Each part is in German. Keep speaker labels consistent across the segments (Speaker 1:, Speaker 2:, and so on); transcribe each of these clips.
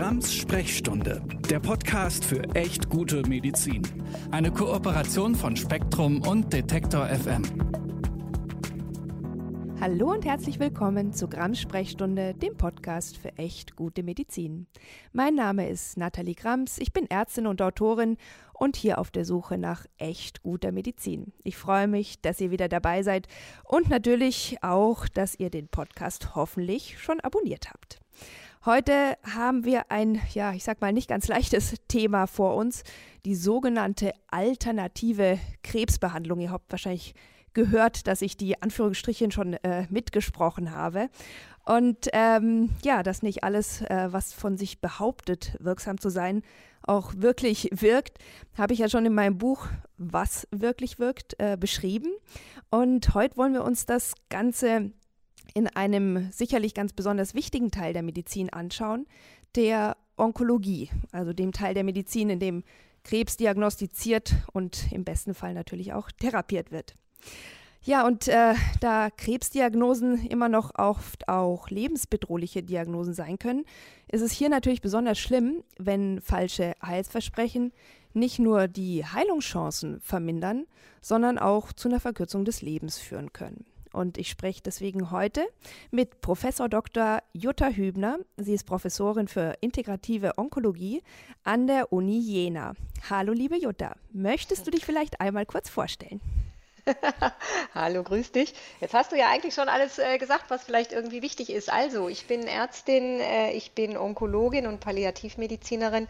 Speaker 1: Grams Sprechstunde, der Podcast für echt gute Medizin. Eine Kooperation von Spektrum und Detektor FM.
Speaker 2: Hallo und herzlich willkommen zu Grams Sprechstunde, dem Podcast für echt gute Medizin. Mein Name ist Nathalie Grams, ich bin Ärztin und Autorin und hier auf der Suche nach echt guter Medizin. Ich freue mich, dass ihr wieder dabei seid und natürlich auch, dass ihr den Podcast hoffentlich schon abonniert habt. Heute haben wir ein, ja, ich sag mal nicht ganz leichtes Thema vor uns, die sogenannte alternative Krebsbehandlung. Ihr habt wahrscheinlich gehört, dass ich die Anführungsstrichen schon äh, mitgesprochen habe. Und ähm, ja, dass nicht alles, äh, was von sich behauptet, wirksam zu sein, auch wirklich wirkt, habe ich ja schon in meinem Buch Was wirklich wirkt äh, beschrieben. Und heute wollen wir uns das Ganze in einem sicherlich ganz besonders wichtigen Teil der Medizin anschauen, der Onkologie, also dem Teil der Medizin, in dem Krebs diagnostiziert und im besten Fall natürlich auch therapiert wird. Ja, und äh, da Krebsdiagnosen immer noch oft auch lebensbedrohliche Diagnosen sein können, ist es hier natürlich besonders schlimm, wenn falsche Heilsversprechen nicht nur die Heilungschancen vermindern, sondern auch zu einer Verkürzung des Lebens führen können. Und ich spreche deswegen heute mit Professor Dr. Jutta Hübner. Sie ist Professorin für integrative Onkologie an der Uni Jena. Hallo, liebe Jutta. Möchtest du dich vielleicht einmal kurz vorstellen?
Speaker 3: Hallo, grüß dich. Jetzt hast du ja eigentlich schon alles äh, gesagt, was vielleicht irgendwie wichtig ist. Also, ich bin Ärztin, äh, ich bin Onkologin und Palliativmedizinerin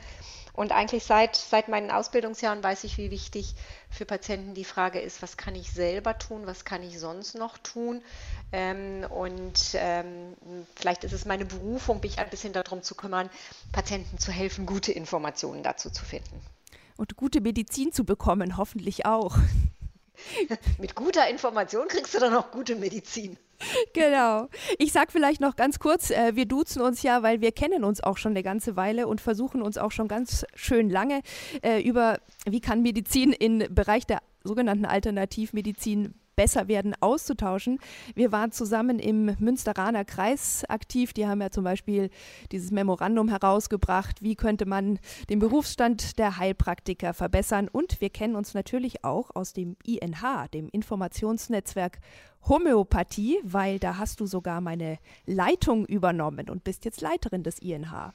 Speaker 3: und eigentlich seit, seit meinen Ausbildungsjahren weiß ich, wie wichtig für Patienten die Frage ist, was kann ich selber tun, was kann ich sonst noch tun. Ähm, und ähm, vielleicht ist es meine Berufung, mich ein bisschen darum zu kümmern, Patienten zu helfen, gute Informationen dazu zu finden.
Speaker 2: Und gute Medizin zu bekommen, hoffentlich auch.
Speaker 3: Mit guter Information kriegst du dann auch gute Medizin.
Speaker 2: Genau. Ich sag vielleicht noch ganz kurz, äh, wir duzen uns ja, weil wir kennen uns auch schon eine ganze Weile und versuchen uns auch schon ganz schön lange äh, über, wie kann Medizin im Bereich der sogenannten Alternativmedizin besser werden, auszutauschen. Wir waren zusammen im Münsteraner Kreis aktiv. Die haben ja zum Beispiel dieses Memorandum herausgebracht, wie könnte man den Berufsstand der Heilpraktiker verbessern. Und wir kennen uns natürlich auch aus dem INH, dem Informationsnetzwerk Homöopathie, weil da hast du sogar meine Leitung übernommen und bist jetzt Leiterin des INH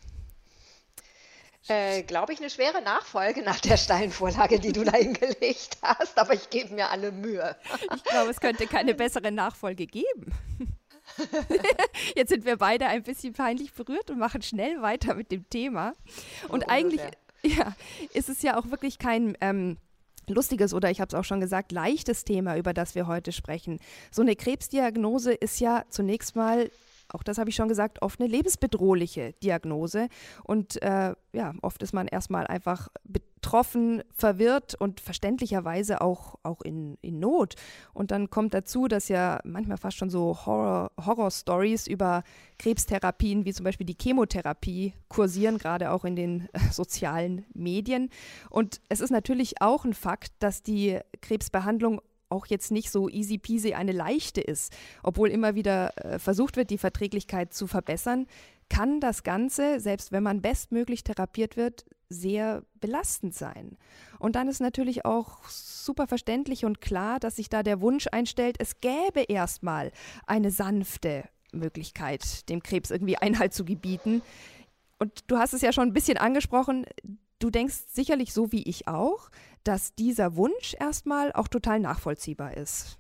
Speaker 3: äh, glaube ich, eine schwere Nachfolge nach der Steinvorlage, die du da hingelegt hast, aber ich gebe mir alle Mühe.
Speaker 2: Ich glaube, es könnte keine bessere Nachfolge geben. Jetzt sind wir beide ein bisschen peinlich berührt und machen schnell weiter mit dem Thema. Und so eigentlich ja, ist es ja auch wirklich kein ähm, lustiges oder ich habe es auch schon gesagt, leichtes Thema, über das wir heute sprechen. So eine Krebsdiagnose ist ja zunächst mal auch das habe ich schon gesagt, oft eine lebensbedrohliche Diagnose. Und äh, ja, oft ist man erstmal einfach betroffen, verwirrt und verständlicherweise auch, auch in, in Not. Und dann kommt dazu, dass ja manchmal fast schon so Horror-Stories über Krebstherapien wie zum Beispiel die Chemotherapie kursieren, gerade auch in den äh, sozialen Medien. Und es ist natürlich auch ein Fakt, dass die Krebsbehandlung auch jetzt nicht so easy peasy eine leichte ist, obwohl immer wieder äh, versucht wird, die Verträglichkeit zu verbessern, kann das Ganze, selbst wenn man bestmöglich therapiert wird, sehr belastend sein. Und dann ist natürlich auch super verständlich und klar, dass sich da der Wunsch einstellt, es gäbe erstmal eine sanfte Möglichkeit, dem Krebs irgendwie Einhalt zu gebieten. Und du hast es ja schon ein bisschen angesprochen, du denkst sicherlich so wie ich auch, dass dieser Wunsch erstmal auch total nachvollziehbar ist.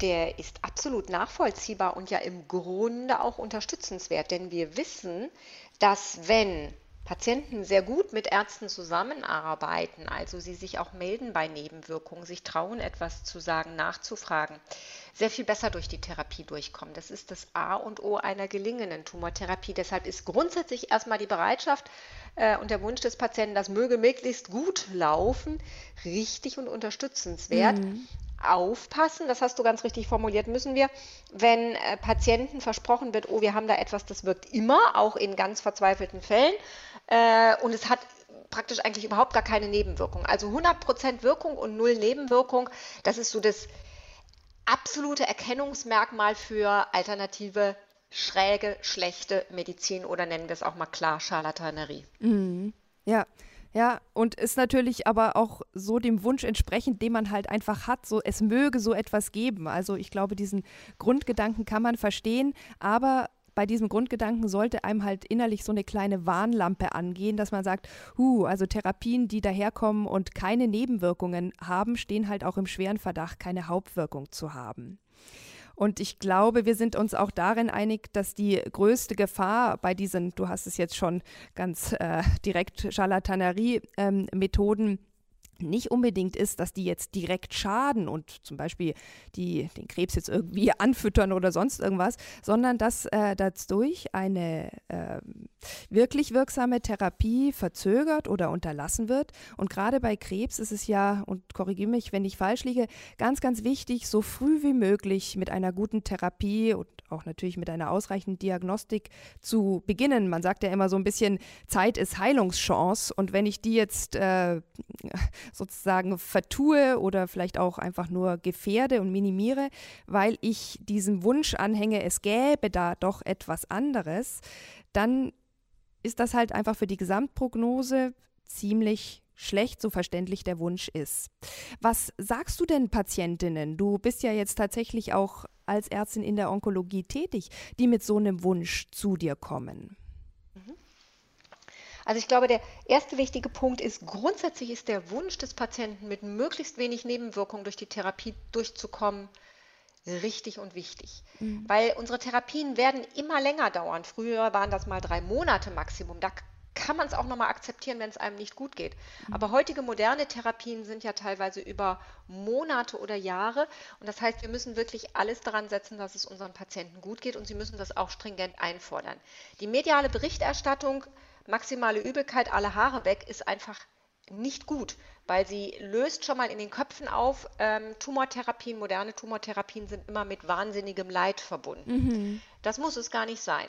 Speaker 3: Der ist absolut nachvollziehbar und ja im Grunde auch unterstützenswert, denn wir wissen, dass wenn Patienten sehr gut mit Ärzten zusammenarbeiten, also sie sich auch melden bei Nebenwirkungen, sich trauen, etwas zu sagen, nachzufragen, sehr viel besser durch die Therapie durchkommen. Das ist das A und O einer gelingenden Tumortherapie. Deshalb ist grundsätzlich erstmal die Bereitschaft äh, und der Wunsch des Patienten, das möge möglichst gut laufen, richtig und unterstützenswert. Mhm aufpassen, das hast du ganz richtig formuliert, müssen wir, wenn äh, Patienten versprochen wird, oh, wir haben da etwas, das wirkt immer, auch in ganz verzweifelten Fällen, äh, und es hat praktisch eigentlich überhaupt gar keine Nebenwirkung. Also 100% Wirkung und null Nebenwirkung, das ist so das absolute Erkennungsmerkmal für alternative schräge, schlechte Medizin oder nennen wir es auch mal klar Charlatanerie.
Speaker 2: Mhm. Ja, ja, und ist natürlich aber auch so dem Wunsch entsprechend, den man halt einfach hat, so es möge so etwas geben. Also ich glaube, diesen Grundgedanken kann man verstehen, aber bei diesem Grundgedanken sollte einem halt innerlich so eine kleine Warnlampe angehen, dass man sagt, huh, also Therapien, die daherkommen und keine Nebenwirkungen haben, stehen halt auch im schweren Verdacht, keine Hauptwirkung zu haben. Und ich glaube, wir sind uns auch darin einig, dass die größte Gefahr bei diesen, du hast es jetzt schon ganz äh, direkt, Charlatanerie-Methoden ähm, nicht unbedingt ist, dass die jetzt direkt schaden und zum Beispiel die, den Krebs jetzt irgendwie anfüttern oder sonst irgendwas, sondern dass äh, dadurch eine äh, wirklich wirksame Therapie verzögert oder unterlassen wird. Und gerade bei Krebs ist es ja, und korrigiere mich, wenn ich falsch liege, ganz, ganz wichtig, so früh wie möglich mit einer guten Therapie und auch natürlich mit einer ausreichenden Diagnostik zu beginnen. Man sagt ja immer so ein bisschen, Zeit ist Heilungschance. Und wenn ich die jetzt äh, sozusagen vertue oder vielleicht auch einfach nur gefährde und minimiere, weil ich diesem Wunsch anhänge, es gäbe da doch etwas anderes, dann ist das halt einfach für die Gesamtprognose ziemlich schlecht, so verständlich der Wunsch ist. Was sagst du denn Patientinnen? Du bist ja jetzt tatsächlich auch als Ärztin in der Onkologie tätig, die mit so einem Wunsch zu dir kommen. Mhm.
Speaker 3: Also ich glaube, der erste wichtige Punkt ist, grundsätzlich ist der Wunsch des Patienten, mit möglichst wenig Nebenwirkungen durch die Therapie durchzukommen, richtig und wichtig. Mhm. Weil unsere Therapien werden immer länger dauern. Früher waren das mal drei Monate Maximum. Da kann man es auch nochmal akzeptieren, wenn es einem nicht gut geht. Mhm. Aber heutige moderne Therapien sind ja teilweise über Monate oder Jahre. Und das heißt, wir müssen wirklich alles daran setzen, dass es unseren Patienten gut geht und sie müssen das auch stringent einfordern. Die mediale Berichterstattung, maximale Übelkeit, alle Haare weg, ist einfach nicht gut, weil sie löst schon mal in den Köpfen auf, ähm, Tumortherapien, moderne Tumortherapien sind immer mit wahnsinnigem Leid verbunden. Mhm. Das muss es gar nicht sein.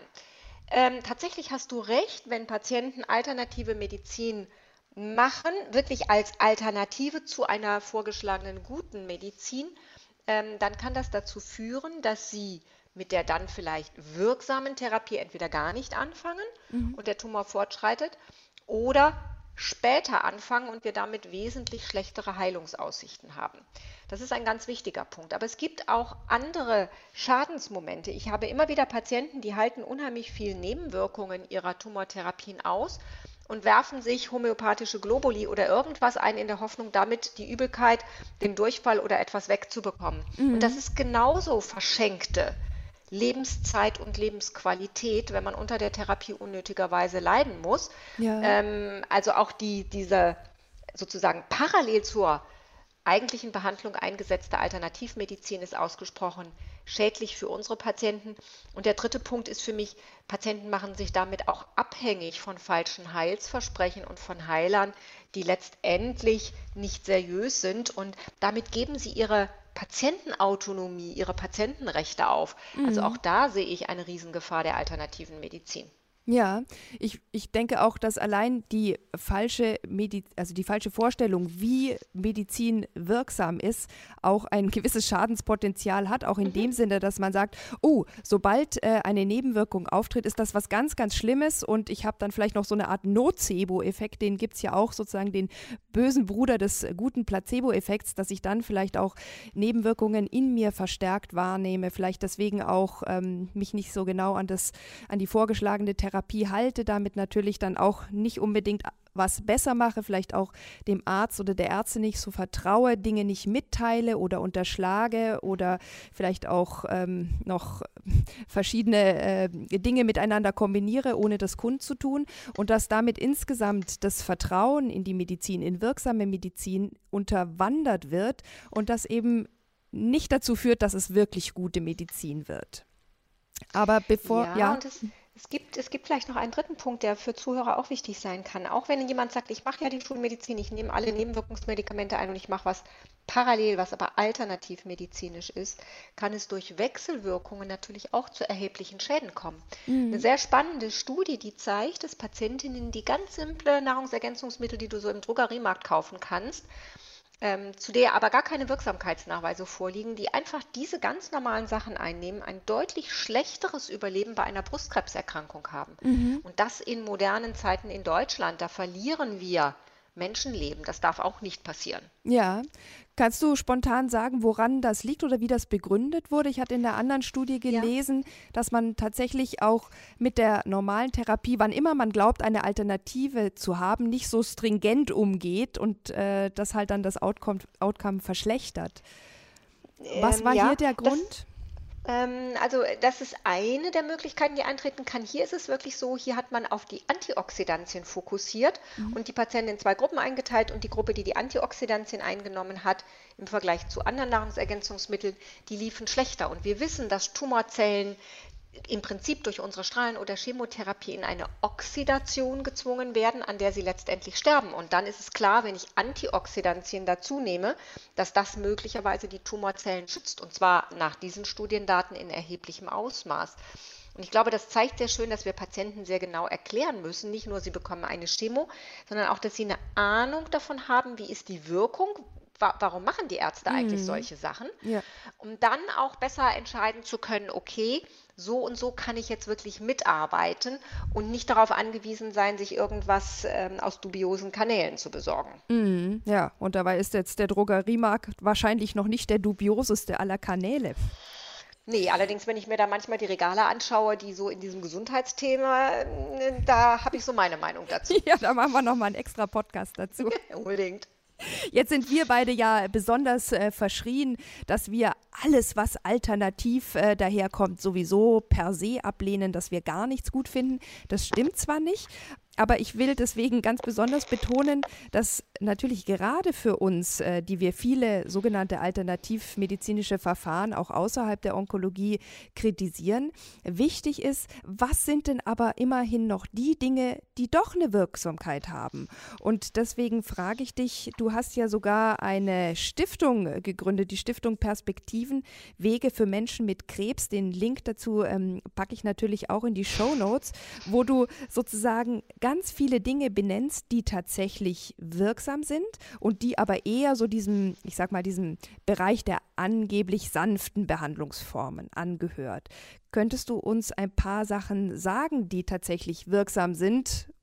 Speaker 3: Ähm, tatsächlich hast du recht, wenn Patienten alternative Medizin machen, wirklich als Alternative zu einer vorgeschlagenen guten Medizin, ähm, dann kann das dazu führen, dass sie mit der dann vielleicht wirksamen Therapie entweder gar nicht anfangen mhm. und der Tumor fortschreitet oder später anfangen und wir damit wesentlich schlechtere Heilungsaussichten haben. Das ist ein ganz wichtiger Punkt. Aber es gibt auch andere Schadensmomente. Ich habe immer wieder Patienten, die halten unheimlich viel Nebenwirkungen ihrer Tumortherapien aus und werfen sich homöopathische Globuli oder irgendwas ein in der Hoffnung, damit die Übelkeit, den Durchfall oder etwas wegzubekommen. Mhm. Und das ist genauso verschenkte Lebenszeit und Lebensqualität, wenn man unter der Therapie unnötigerweise leiden muss. Ja. Ähm, also auch die, diese sozusagen parallel zur eigentlichen Behandlung eingesetzte Alternativmedizin ist ausgesprochen schädlich für unsere Patienten. Und der dritte Punkt ist für mich, Patienten machen sich damit auch abhängig von falschen Heilsversprechen und von Heilern, die letztendlich nicht seriös sind. Und damit geben sie ihre Patientenautonomie, ihre Patientenrechte auf. Also mhm. Also auch da sehe ich eine Riesengefahr der alternativen Medizin.
Speaker 2: Ja, ich, ich denke auch, dass allein die falsche Medi also die falsche Vorstellung, wie Medizin wirksam ist, auch ein gewisses Schadenspotenzial hat, auch in mhm. dem Sinne, dass man sagt, oh, sobald äh, eine Nebenwirkung auftritt, ist das was ganz, ganz Schlimmes und ich habe dann vielleicht noch so eine Art Nocebo-Effekt, den gibt es ja auch sozusagen den bösen Bruder des guten Placebo-Effekts, dass ich dann vielleicht auch Nebenwirkungen in mir verstärkt wahrnehme, vielleicht deswegen auch ähm, mich nicht so genau an das, an die vorgeschlagene Therapie Therapie halte, damit natürlich dann auch nicht unbedingt was besser mache, vielleicht auch dem Arzt oder der Ärzte nicht so vertraue, Dinge nicht mitteile oder unterschlage oder vielleicht auch ähm, noch verschiedene äh, Dinge miteinander kombiniere, ohne das kundzutun und dass damit insgesamt das Vertrauen in die Medizin, in wirksame Medizin unterwandert wird und das eben nicht dazu führt, dass es wirklich gute Medizin wird. Aber bevor, ja, ja.
Speaker 3: Es gibt, es gibt vielleicht noch einen dritten Punkt, der für Zuhörer auch wichtig sein kann. Auch wenn jemand sagt, ich mache ja die Schulmedizin, ich nehme alle Nebenwirkungsmedikamente ein und ich mache was parallel, was aber alternativmedizinisch ist, kann es durch Wechselwirkungen natürlich auch zu erheblichen Schäden kommen. Mhm. Eine sehr spannende Studie, die zeigt, dass Patientinnen, die ganz simple Nahrungsergänzungsmittel, die du so im Drogeriemarkt kaufen kannst, ähm, zu der aber gar keine Wirksamkeitsnachweise vorliegen, die einfach diese ganz normalen Sachen einnehmen, ein deutlich schlechteres Überleben bei einer Brustkrebserkrankung haben. Mhm. Und das in modernen Zeiten in Deutschland. Da verlieren wir Menschenleben. Das darf auch nicht passieren.
Speaker 2: Ja. Kannst du spontan sagen, woran das liegt oder wie das begründet wurde? Ich hatte in der anderen Studie gelesen, ja. dass man tatsächlich auch mit der normalen Therapie, wann immer man glaubt, eine Alternative zu haben, nicht so stringent umgeht und äh, das halt dann das Outcome, Outcome verschlechtert. Was war ähm, ja, hier der Grund?
Speaker 3: Ähm, also das ist eine der Möglichkeiten, die eintreten kann. Hier ist es wirklich so, hier hat man auf die Antioxidantien fokussiert mhm. und die Patienten in zwei Gruppen eingeteilt und die Gruppe, die die Antioxidantien eingenommen hat, im Vergleich zu anderen Nahrungsergänzungsmitteln, die liefen schlechter. Und wir wissen, dass Tumorzellen im Prinzip durch unsere Strahlen- oder Chemotherapie in eine Oxidation gezwungen werden, an der sie letztendlich sterben. Und dann ist es klar, wenn ich Antioxidantien dazu nehme, dass das möglicherweise die Tumorzellen schützt. Und zwar nach diesen Studiendaten in erheblichem Ausmaß. Und ich glaube, das zeigt sehr schön, dass wir Patienten sehr genau erklären müssen, nicht nur sie bekommen eine Chemo, sondern auch, dass sie eine Ahnung davon haben, wie ist die Wirkung, warum machen die Ärzte eigentlich mhm. solche Sachen, ja. um dann auch besser entscheiden zu können, okay, so und so kann ich jetzt wirklich mitarbeiten und nicht darauf angewiesen sein, sich irgendwas ähm, aus dubiosen Kanälen zu besorgen.
Speaker 2: Mhm, ja, und dabei ist jetzt der Drogeriemarkt wahrscheinlich noch nicht der dubioseste aller Kanäle.
Speaker 3: Nee, allerdings, wenn ich mir da manchmal die Regale anschaue, die so in diesem Gesundheitsthema, äh, da habe ich so meine Meinung dazu.
Speaker 2: Ja, da machen wir nochmal einen extra Podcast dazu.
Speaker 3: Unbedingt.
Speaker 2: Jetzt sind wir beide ja besonders äh, verschrien, dass wir alles, was alternativ äh, daherkommt, sowieso per se ablehnen, dass wir gar nichts gut finden. Das stimmt zwar nicht, aber ich will deswegen ganz besonders betonen, dass natürlich gerade für uns, äh, die wir viele sogenannte alternativmedizinische Verfahren auch außerhalb der Onkologie kritisieren, wichtig ist, was sind denn aber immerhin noch die Dinge, die doch eine Wirksamkeit haben. Und deswegen frage ich dich, du hast ja sogar eine Stiftung gegründet, die Stiftung Perspektiven, Wege für Menschen mit Krebs. Den Link dazu ähm, packe ich natürlich auch in die Show Notes, wo du sozusagen ganz viele Dinge benennst, die tatsächlich wirksam sind und die aber eher so diesem, ich sag mal, diesem Bereich der angeblich sanften Behandlungsformen angehört. Könntest du uns ein paar Sachen sagen, die tatsächlich wirksam sind?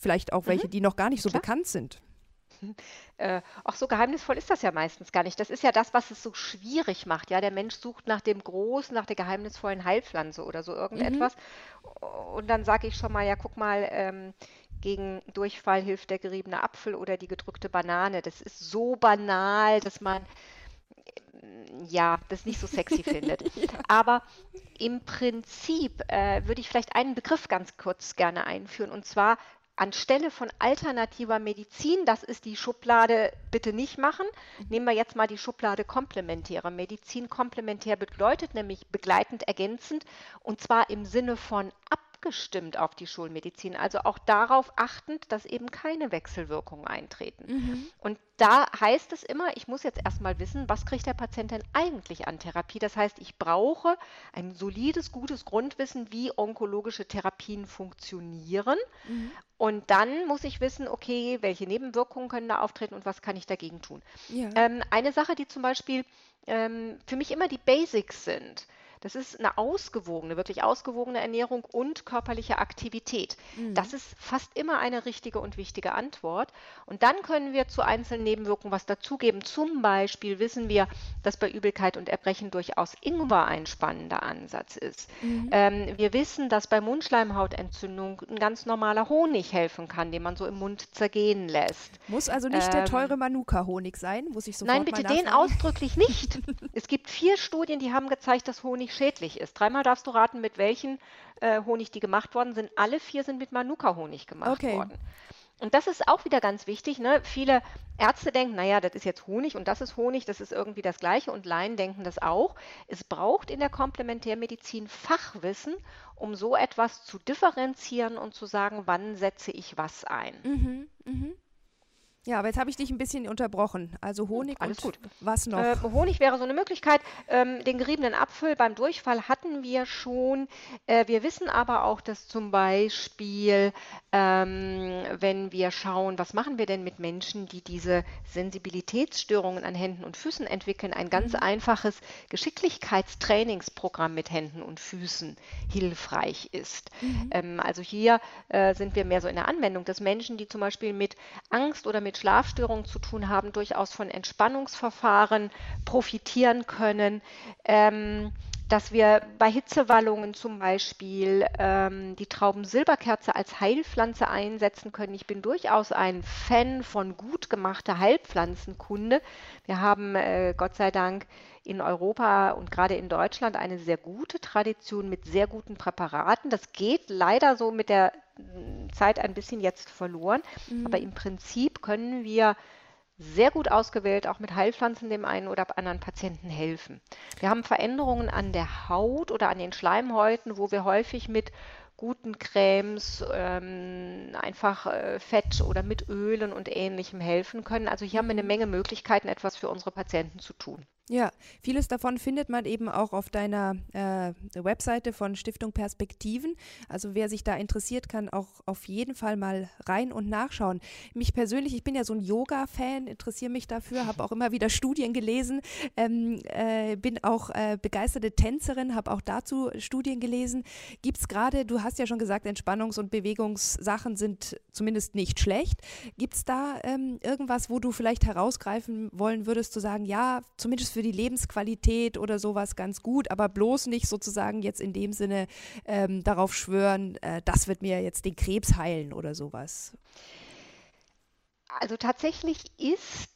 Speaker 2: Vielleicht auch welche, mhm. die noch gar nicht so Klar. bekannt sind.
Speaker 3: Äh, auch so geheimnisvoll ist das ja meistens gar nicht. Das ist ja das, was es so schwierig macht. Ja, der Mensch sucht nach dem Großen, nach der geheimnisvollen Heilpflanze oder so irgendetwas. Mhm. Und dann sage ich schon mal, ja, guck mal, ähm, gegen Durchfall hilft der geriebene Apfel oder die gedrückte Banane. Das ist so banal, dass man ja, das nicht so sexy findet. ja. Aber im Prinzip äh, würde ich vielleicht einen Begriff ganz kurz gerne einführen, und zwar anstelle von alternativer Medizin, das ist die Schublade bitte nicht machen, nehmen wir jetzt mal die Schublade komplementäre Medizin. Komplementär bedeutet nämlich begleitend, ergänzend und zwar im Sinne von ab abgestimmt auf die Schulmedizin, also auch darauf achtend, dass eben keine Wechselwirkungen eintreten. Mhm. Und da heißt es immer, ich muss jetzt erstmal wissen, was kriegt der Patient denn eigentlich an Therapie? Das heißt, ich brauche ein solides, gutes Grundwissen, wie onkologische Therapien funktionieren. Mhm. Und dann muss ich wissen, okay, welche Nebenwirkungen können da auftreten und was kann ich dagegen tun. Ja. Ähm, eine Sache, die zum Beispiel ähm, für mich immer die Basics sind, das ist eine ausgewogene, wirklich ausgewogene Ernährung und körperliche Aktivität. Mhm. Das ist fast immer eine richtige und wichtige Antwort. Und dann können wir zu einzelnen Nebenwirkungen was dazugeben. Zum Beispiel wissen wir, dass bei Übelkeit und Erbrechen durchaus Ingwer ein spannender Ansatz ist. Mhm. Ähm, wir wissen, dass bei Mundschleimhautentzündung ein ganz normaler Honig helfen kann, den man so im Mund zergehen lässt.
Speaker 2: Muss also nicht ähm, der teure Manuka-Honig sein? Muss ich sofort
Speaker 3: Nein, bitte den ausdrücklich nicht. es gibt vier Studien, die haben gezeigt, dass Honig Honig schädlich ist. Dreimal darfst du raten, mit welchen äh, Honig die gemacht worden sind. Alle vier sind mit Manuka-Honig gemacht okay. worden. Und das ist auch wieder ganz wichtig. Ne? Viele Ärzte denken, naja, das ist jetzt Honig und das ist Honig, das ist irgendwie das Gleiche. Und Laien denken das auch. Es braucht in der Komplementärmedizin Fachwissen, um so etwas zu differenzieren und zu sagen, wann setze ich was ein. Mhm,
Speaker 2: mh. Ja, aber jetzt habe ich dich ein bisschen unterbrochen. Also Honig
Speaker 3: Alles
Speaker 2: und
Speaker 3: gut.
Speaker 2: was noch?
Speaker 3: Äh, Honig wäre so eine Möglichkeit. Ähm, den geriebenen Apfel beim Durchfall hatten wir schon. Äh, wir wissen aber auch, dass zum Beispiel, ähm, wenn wir schauen, was machen wir denn mit Menschen, die diese Sensibilitätsstörungen an Händen und Füßen entwickeln, ein ganz einfaches Geschicklichkeitstrainingsprogramm mit Händen und Füßen hilfreich ist. Ähm, also hier äh, sind wir mehr so in der Anwendung, dass Menschen, die zum Beispiel mit Angst oder mit Schlafstörungen zu tun haben, durchaus von Entspannungsverfahren profitieren können. Ähm, dass wir bei Hitzewallungen zum Beispiel ähm, die Traubensilberkerze als Heilpflanze einsetzen können. Ich bin durchaus ein Fan von gut gemachter Heilpflanzenkunde. Wir haben äh, Gott sei Dank in Europa und gerade in Deutschland eine sehr gute Tradition mit sehr guten Präparaten. Das geht leider so mit der mm, Zeit ein bisschen jetzt verloren, aber im Prinzip können wir sehr gut ausgewählt, auch mit Heilpflanzen dem einen oder anderen Patienten helfen. Wir haben Veränderungen an der Haut oder an den Schleimhäuten, wo wir häufig mit guten Cremes, ähm, einfach äh, Fett oder mit Ölen und ähnlichem helfen können. Also hier haben wir eine Menge Möglichkeiten, etwas für unsere Patienten zu tun.
Speaker 2: Ja, vieles davon findet man eben auch auf deiner äh, Webseite von Stiftung Perspektiven. Also wer sich da interessiert, kann auch auf jeden Fall mal rein und nachschauen. Mich persönlich, ich bin ja so ein Yoga-Fan, interessiere mich dafür, habe auch immer wieder Studien gelesen, ähm, äh, bin auch äh, begeisterte Tänzerin, habe auch dazu Studien gelesen. Gibt es gerade, du hast ja schon gesagt, Entspannungs- und Bewegungssachen sind zumindest nicht schlecht. Gibt es da ähm, irgendwas, wo du vielleicht herausgreifen wollen würdest, zu sagen, ja, zumindest für die Lebensqualität oder sowas ganz gut, aber bloß nicht sozusagen jetzt in dem Sinne ähm, darauf schwören, äh, das wird mir jetzt den Krebs heilen oder sowas.
Speaker 3: Also tatsächlich ist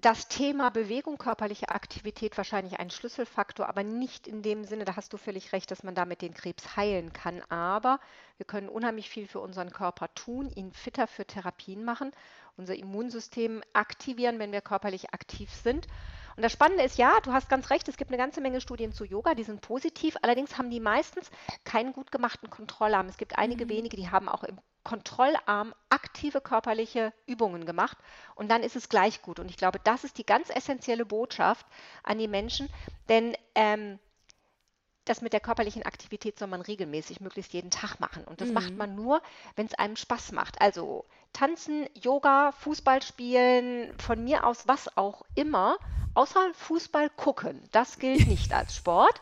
Speaker 3: das Thema Bewegung, körperliche Aktivität wahrscheinlich ein Schlüsselfaktor, aber nicht in dem Sinne, da hast du völlig recht, dass man damit den Krebs heilen kann. Aber wir können unheimlich viel für unseren Körper tun, ihn fitter für Therapien machen, unser Immunsystem aktivieren, wenn wir körperlich aktiv sind. Und das Spannende ist, ja, du hast ganz recht, es gibt eine ganze Menge Studien zu Yoga, die sind positiv, allerdings haben die meistens keinen gut gemachten Kontrollarm. Es gibt einige mhm. wenige, die haben auch im Kontrollarm aktive körperliche Übungen gemacht und dann ist es gleich gut. Und ich glaube, das ist die ganz essentielle Botschaft an die Menschen, denn ähm, das mit der körperlichen Aktivität soll man regelmäßig, möglichst jeden Tag machen. Und das mhm. macht man nur, wenn es einem Spaß macht. Also tanzen, Yoga, Fußball spielen, von mir aus was auch immer außer Fußball gucken. Das gilt nicht als Sport.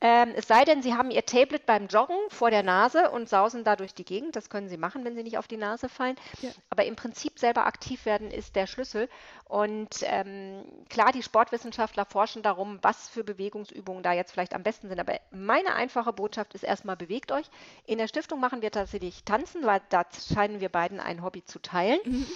Speaker 3: ähm, es sei denn, Sie haben Ihr Tablet beim Joggen vor der Nase und sausen da durch die Gegend. Das können Sie machen, wenn Sie nicht auf die Nase fallen. Ja. Aber im Prinzip selber aktiv werden ist der Schlüssel. Und ähm, klar, die Sportwissenschaftler forschen darum, was für Bewegungsübungen da jetzt vielleicht am besten sind. Aber meine einfache Botschaft ist erstmal, bewegt euch. In der Stiftung machen wir tatsächlich Tanzen, weil da scheinen wir beiden ein Hobby zu teilen. Mhm.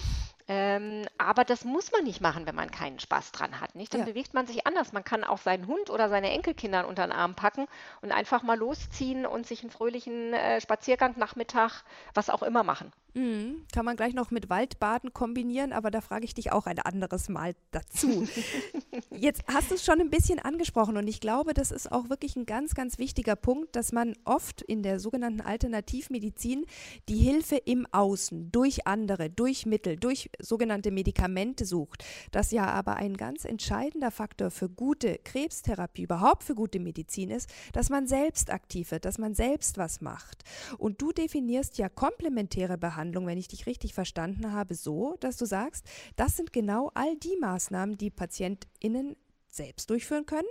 Speaker 3: Ähm, aber das muss man nicht machen, wenn man keinen Spaß dran hat. Nicht? Dann ja. bewegt man sich anders. Man kann auch seinen Hund oder seine Enkelkinder unter den Arm packen und einfach mal losziehen und sich einen fröhlichen äh, Spaziergang, Nachmittag, was auch immer machen.
Speaker 2: Mhm. Kann man gleich noch mit Waldbaden kombinieren, aber da frage ich dich auch ein anderes Mal dazu. Jetzt hast du es schon ein bisschen angesprochen und ich glaube, das ist auch wirklich ein ganz, ganz wichtiger Punkt, dass man oft in der sogenannten Alternativmedizin die Hilfe im Außen, durch andere, durch Mittel, durch sogenannte Medikamente sucht. Das ja aber ein ganz entscheidender Faktor für gute Krebstherapie, überhaupt für gute Medizin ist, dass man selbst aktiv wird, dass man selbst was macht. Und du definierst ja komplementäre Behandlung wenn ich dich richtig verstanden habe, so, dass du sagst, das sind genau all die Maßnahmen, die PatientInnen selbst durchführen können,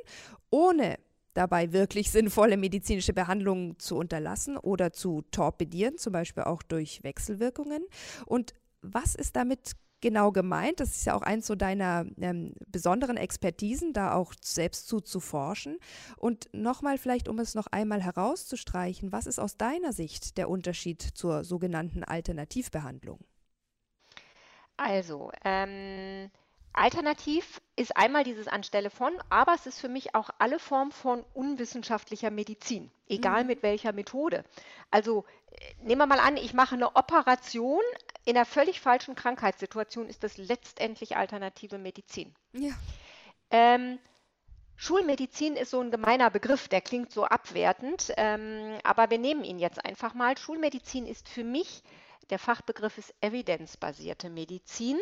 Speaker 2: ohne dabei wirklich sinnvolle medizinische Behandlungen zu unterlassen oder zu torpedieren, zum Beispiel auch durch Wechselwirkungen. Und was ist damit genau gemeint? Das ist ja auch eins so deiner ähm, besonderen Expertisen, da auch selbst zu, zu forschen. Und nochmal vielleicht, um es noch einmal herauszustreichen, was ist aus deiner Sicht der Unterschied zur sogenannten Alternativbehandlung?
Speaker 3: Also, ähm, Alternativ ist einmal dieses anstelle von, aber es ist für mich auch alle Form von unwissenschaftlicher Medizin, egal mhm. mit welcher Methode. Also äh, nehmen wir mal an, ich mache eine Operation in einer völlig falschen Krankheitssituation, ist das letztendlich alternative Medizin. Ja. Ähm, Schulmedizin ist so ein gemeiner Begriff, der klingt so abwertend, ähm, aber wir nehmen ihn jetzt einfach mal. Schulmedizin ist für mich, der Fachbegriff ist evidenzbasierte Medizin.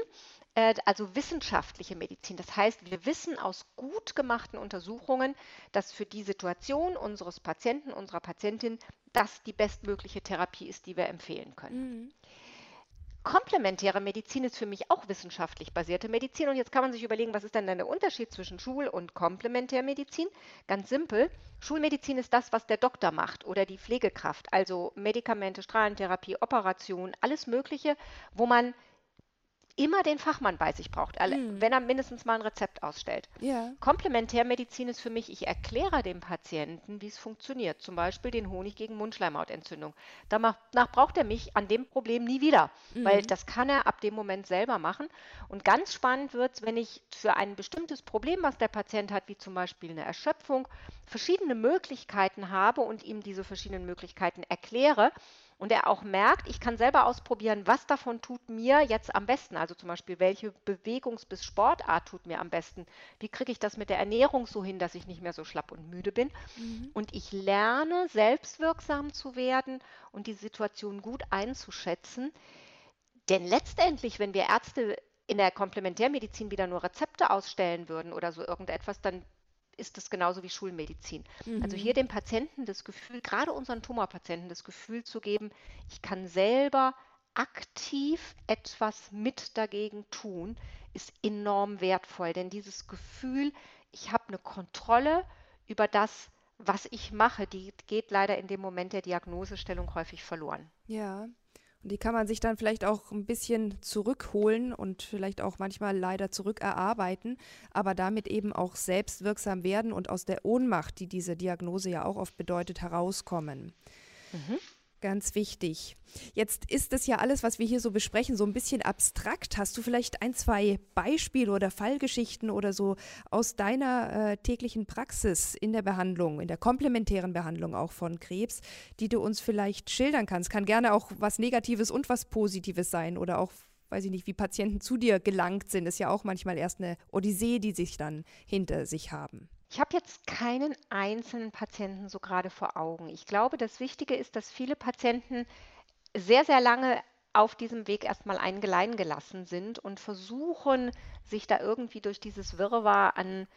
Speaker 3: äh, also wissenschaftliche Medizin. Das heißt, wir wissen aus gut gemachten Untersuchungen, dass für die Situation unseres Patienten, unserer Patientin, das die bestmögliche Therapie ist, die wir empfehlen können. Mhm. Komplementäre Medizin ist für mich auch wissenschaftlich basierte Medizin. Und jetzt kann man sich überlegen, was ist denn der Unterschied zwischen Schul- und Komplementärmedizin? Ganz simpel. Schulmedizin ist das, was der Doktor macht oder die Pflegekraft. Also Medikamente, Strahlentherapie, Operation, alles Mögliche, wo man immer den Fachmann bei sich braucht, mhm. wenn er mindestens mal ein Rezept ausstellt. Ja. Komplementärmedizin ist für mich, ich erkläre dem Patienten, wie es funktioniert. Zum Beispiel den Honig gegen Mundschleimhautentzündung. Danach braucht er mich an dem Problem nie wieder, mhm. weil das kann er ab dem Moment selber machen. Und ganz spannend wird es, wenn ich für ein bestimmtes Problem, was der Patient hat, wie zum Beispiel eine Erschöpfung, verschiedene Möglichkeiten habe und ihm diese verschiedenen Möglichkeiten erkläre und er auch merkt, ich kann selber ausprobieren, was davon tut mir jetzt am besten. Also zum Beispiel, welche Bewegungs- bis Sportart tut mir am besten. Wie kriege ich das mit der Ernährung so hin, dass ich nicht mehr so schlapp und müde bin? Mhm. Und ich lerne, selbstwirksam zu werden und die Situation gut einzuschätzen. Denn letztendlich, wenn wir Ärzte in der Komplementärmedizin wieder nur Rezepte ausstellen würden oder so irgendetwas, dann ist es genauso wie Schulmedizin. Also mhm. Also hier dem Patienten das Gefühl, gerade unseren Tumorpatienten das Gefühl zu geben, ich kann selber aktiv etwas mit dagegen tun, ist enorm wertvoll. Denn dieses Gefühl, ich habe eine Kontrolle über das, was ich mache, die geht leider in dem Moment der Diagnosestellung häufig verloren.
Speaker 2: Ja, und die kann man sich dann vielleicht auch ein bisschen zurückholen und vielleicht auch manchmal leider zurückerarbeiten, aber damit eben auch selbstwirksam werden und aus der Ohnmacht, die diese Diagnose ja auch oft bedeutet, herauskommen. Mhm. Ganz wichtig. Jetzt ist das ja alles, was wir hier so besprechen, so ein bisschen abstrakt. Hast du vielleicht ein, zwei Beispiele oder Fallgeschichten oder so aus deiner äh, täglichen Praxis in der Behandlung, in der komplementären Behandlung auch von Krebs, die du uns vielleicht schildern kannst? Kann gerne auch was Negatives und was Positives sein oder auch weiß ich nicht, wie Patienten zu dir gelangt sind, ist ja auch manchmal erst eine Odyssee, die sich dann hinter sich haben.
Speaker 3: Ich habe jetzt keinen einzelnen Patienten so gerade vor Augen. Ich glaube, das Wichtige ist, dass viele Patienten sehr, sehr lange auf diesem Weg erstmal eingelein gelassen sind und versuchen, sich da irgendwie durch dieses Wirrwarr an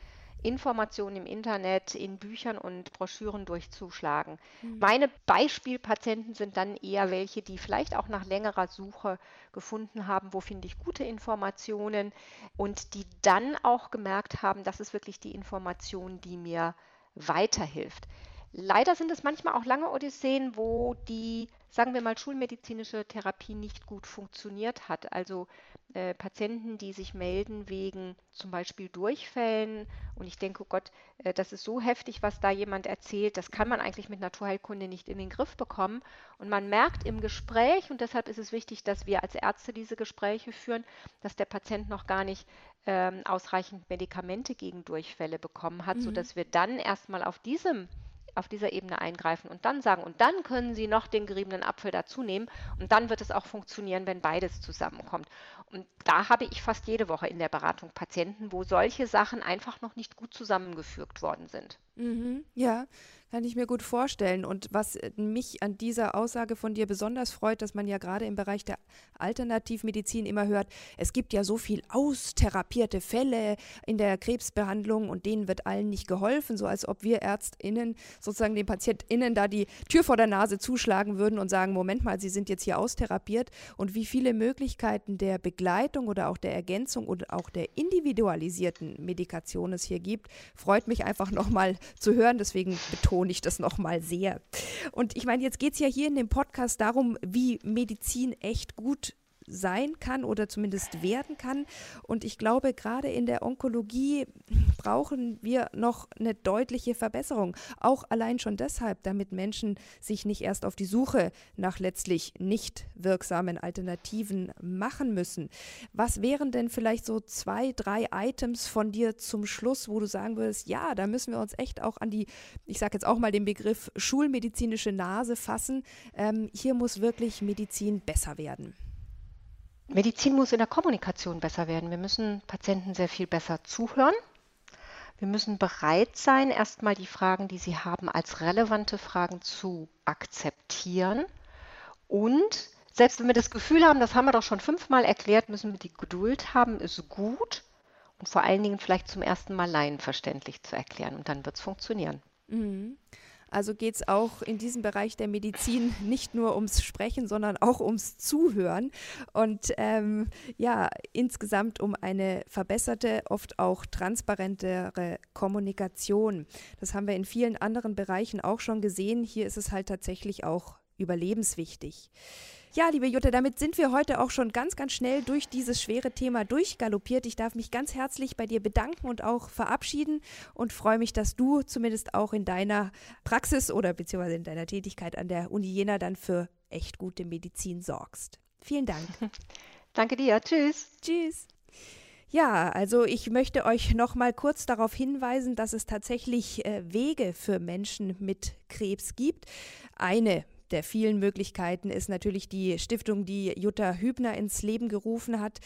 Speaker 3: Informationen im Internet, in Büchern und Broschüren durchzuschlagen. Mhm. Meine Beispielpatienten sind dann eher welche, die vielleicht auch nach längerer Suche gefunden haben, wo finde ich gute Informationen und die dann auch gemerkt haben, das ist wirklich die Information, die mir weiterhilft. Leider sind es manchmal auch lange Odysseen, wo die, sagen wir mal, schulmedizinische Therapie nicht gut funktioniert hat. Also äh, Patienten, die sich melden wegen zum Beispiel Durchfällen. Und ich denke, oh Gott, äh, das ist so heftig, was da jemand erzählt. Das kann man eigentlich mit Naturheilkunde nicht in den Griff bekommen. Und man merkt im Gespräch, und deshalb ist es wichtig, dass wir als Ärzte diese Gespräche führen, dass der Patient noch gar nicht ähm, ausreichend Medikamente gegen Durchfälle bekommen hat, mhm. sodass wir dann erstmal auf diesem auf dieser Ebene eingreifen und dann sagen, und dann können Sie noch den geriebenen Apfel dazu nehmen und dann wird es auch funktionieren, wenn beides zusammenkommt. Und da habe ich fast jede Woche in der Beratung Patienten, wo solche Sachen einfach noch nicht gut zusammengefügt worden sind.
Speaker 2: Mhm, ja, kann ich mir gut vorstellen. Und was mich an dieser Aussage von dir besonders freut, dass man ja gerade im Bereich der Alternativmedizin immer hört, es gibt ja so viel austherapierte Fälle in der Krebsbehandlung und denen wird allen nicht geholfen, so als ob wir ÄrztInnen sozusagen den PatientInnen da die Tür vor der Nase zuschlagen würden und sagen, Moment mal, Sie sind jetzt hier austherapiert und wie viele Möglichkeiten der Begleitung oder auch der Ergänzung und auch der individualisierten Medikation es hier gibt, freut mich einfach nochmal zu hören. Deswegen betone ich das nochmal sehr. Und ich meine, jetzt geht es ja hier in dem Podcast darum, wie Medizin echt gut sein kann oder zumindest werden kann. Und ich glaube, gerade in der Onkologie brauchen wir noch eine deutliche Verbesserung. Auch allein schon deshalb, damit Menschen sich nicht erst auf die Suche nach letztlich nicht wirksamen Alternativen machen müssen. Was wären denn vielleicht so zwei, drei Items von dir zum Schluss, wo du sagen würdest, ja, da müssen wir uns echt auch an die, ich sage jetzt auch mal den Begriff schulmedizinische Nase fassen. Ähm, hier muss wirklich Medizin besser werden.
Speaker 3: Medizin muss in der Kommunikation besser werden. Wir müssen Patienten sehr viel besser zuhören. Wir müssen bereit sein, erstmal die Fragen, die sie haben, als relevante Fragen zu akzeptieren und selbst wenn wir das Gefühl haben, das haben wir doch schon fünfmal erklärt, müssen wir die Geduld haben, ist gut und vor allen Dingen vielleicht zum ersten Mal laienverständlich zu erklären und dann wird es funktionieren.
Speaker 2: Mhm. Also geht es auch in diesem Bereich der Medizin nicht nur ums Sprechen, sondern auch ums Zuhören und ähm, ja, insgesamt um eine verbesserte, oft auch transparentere Kommunikation. Das haben wir in vielen anderen Bereichen auch schon gesehen. Hier ist es halt tatsächlich auch überlebenswichtig. Ja, liebe Jutta, damit sind wir heute auch schon ganz, ganz schnell durch dieses schwere Thema durchgaloppiert. Ich darf mich ganz herzlich bei dir bedanken und auch verabschieden und freue mich, dass du zumindest auch in deiner Praxis oder beziehungsweise in deiner Tätigkeit an der Uni Jena dann für echt gute Medizin sorgst. Vielen Dank.
Speaker 3: Danke dir. Tschüss.
Speaker 2: Tschüss. Ja, also ich möchte euch noch mal kurz darauf hinweisen, dass es tatsächlich äh, Wege für Menschen mit Krebs gibt. Eine der vielen Möglichkeiten ist natürlich die Stiftung, die Jutta Hübner ins Leben gerufen hat.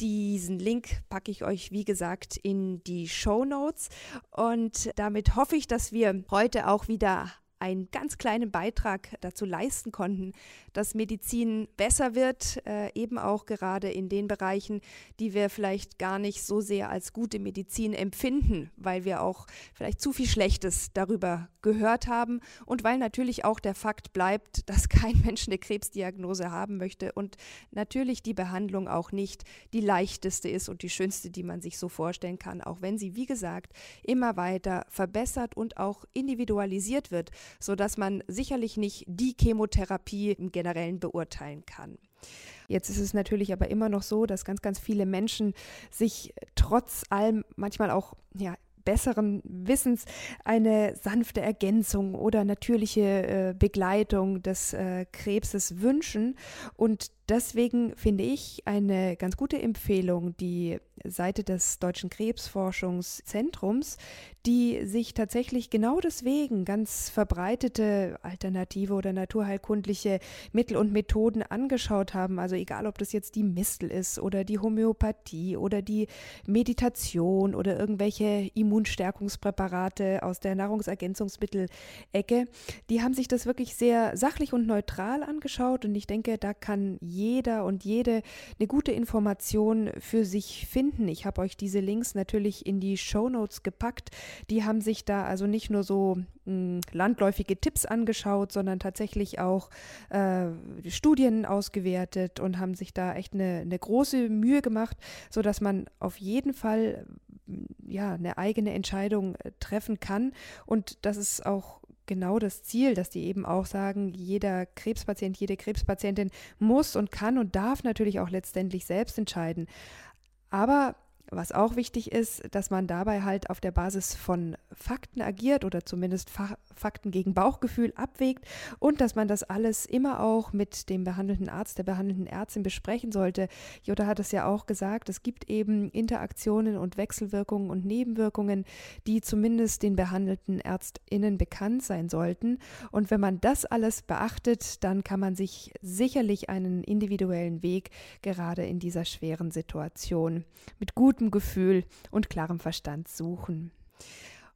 Speaker 2: Diesen Link packe ich euch, wie gesagt, in die Show Notes. Und damit hoffe ich, dass wir heute auch wieder einen ganz kleinen Beitrag dazu leisten konnten, dass Medizin besser wird, äh, eben auch gerade in den Bereichen, die wir vielleicht gar nicht so sehr als gute Medizin empfinden, weil wir auch vielleicht zu viel Schlechtes darüber gehört haben und weil natürlich auch der Fakt bleibt, dass kein Mensch eine Krebsdiagnose haben möchte und natürlich die Behandlung auch nicht die leichteste ist und die schönste, die man sich so vorstellen kann, auch wenn sie, wie gesagt, immer weiter verbessert und auch individualisiert wird, sodass man sicherlich nicht die Chemotherapie im Generellen beurteilen kann. Jetzt ist es natürlich aber immer noch so, dass ganz, ganz viele Menschen sich trotz allem manchmal auch ja, besseren Wissens eine sanfte Ergänzung oder natürliche äh, Begleitung des äh, Krebses wünschen. Und deswegen finde ich eine ganz gute Empfehlung die Seite des Deutschen Krebsforschungszentrums, die sich tatsächlich genau deswegen ganz verbreitete alternative oder naturheilkundliche Mittel und Methoden angeschaut haben. Also egal, ob das jetzt die Mistel ist oder die Homöopathie oder die Meditation oder irgendwelche Immunstärkungspräparate aus der Nahrungsergänzungsmittelecke, die haben sich das wirklich sehr sachlich und neutral angeschaut und ich denke, da kann jeder und jede eine gute Information für sich finden. Ich habe euch diese Links natürlich in die Show Notes gepackt. Die haben sich da also nicht nur so mh, hm, landläufige Tipps angeschaut, sondern tatsächlich auch äh, Studien ausgewertet und haben sich da echt eine, eine große Mühe gemacht, sodass man auf jeden Fall ja, eine eigene Entscheidung äh, treffen kann. Und das ist auch genau das Ziel, dass die eben auch sagen, jeder Krebspatient, jede Krebspatientin muss und kann und darf natürlich auch letztendlich selbst entscheiden. Aber was auch wichtig ist, dass man dabei halt auf der Basis von Fakten agiert oder zumindest Fa Fakten gegen Bauchgefühl abwägt und dass man das alles immer auch mit dem behandelnden Arzt, der behandelnden Ärztin besprechen sollte. Jutta hat es ja auch gesagt, es gibt eben Interaktionen und Wechselwirkungen und Nebenwirkungen, die zumindest den behandelten ÄrztInnen bekannt sein sollten. Und wenn man das alles beachtet, dann kann man sich sicherlich einen individuellen Weg gerade in dieser schweren Situation mit gutem Gefühl und klarem Verstand suchen.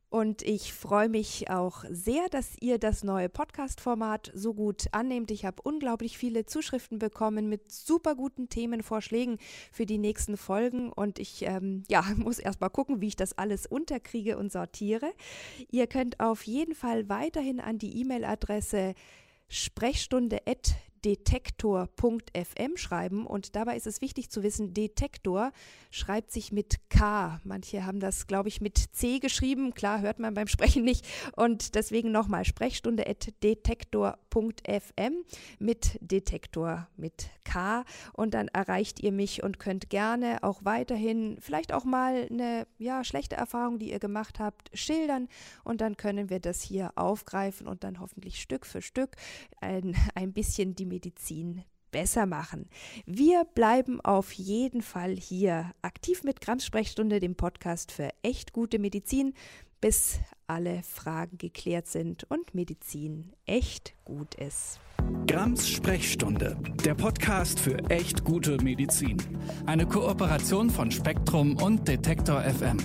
Speaker 2: Und ich freue mich auch sehr, dass ihr das neue Podcast-Format so gut annehmt. Ich habe unglaublich viele Zuschriften bekommen mit super guten Themenvorschlägen für die nächsten Folgen. Und ich ähm, ja, muss erst mal gucken, wie ich das alles unterkriege und sortiere. Ihr könnt auf jeden Fall weiterhin an die E-Mail-Adresse sprechstunde@ detektor.fm schreiben. Und dabei ist es wichtig zu wissen, Detektor schreibt sich mit K. Manche haben das, glaube ich, mit C geschrieben. Klar, hört man beim Sprechen nicht. Und deswegen nochmal Sprechstunde at detektor.fm mit Detektor mit K. Und dann erreicht ihr mich und könnt gerne auch weiterhin vielleicht auch mal eine ja, schlechte Erfahrung, die ihr gemacht habt, schildern. Und dann können wir das hier aufgreifen und dann hoffentlich Stück für Stück ein, ein bisschen die Medizin besser machen. Wir bleiben auf jeden Fall hier aktiv mit Grams Sprechstunde, dem Podcast für echt gute Medizin, bis alle Fragen geklärt sind und Medizin echt gut ist.
Speaker 1: Grams Sprechstunde, der Podcast für echt gute Medizin. Eine Kooperation von Spektrum und Detektor FM.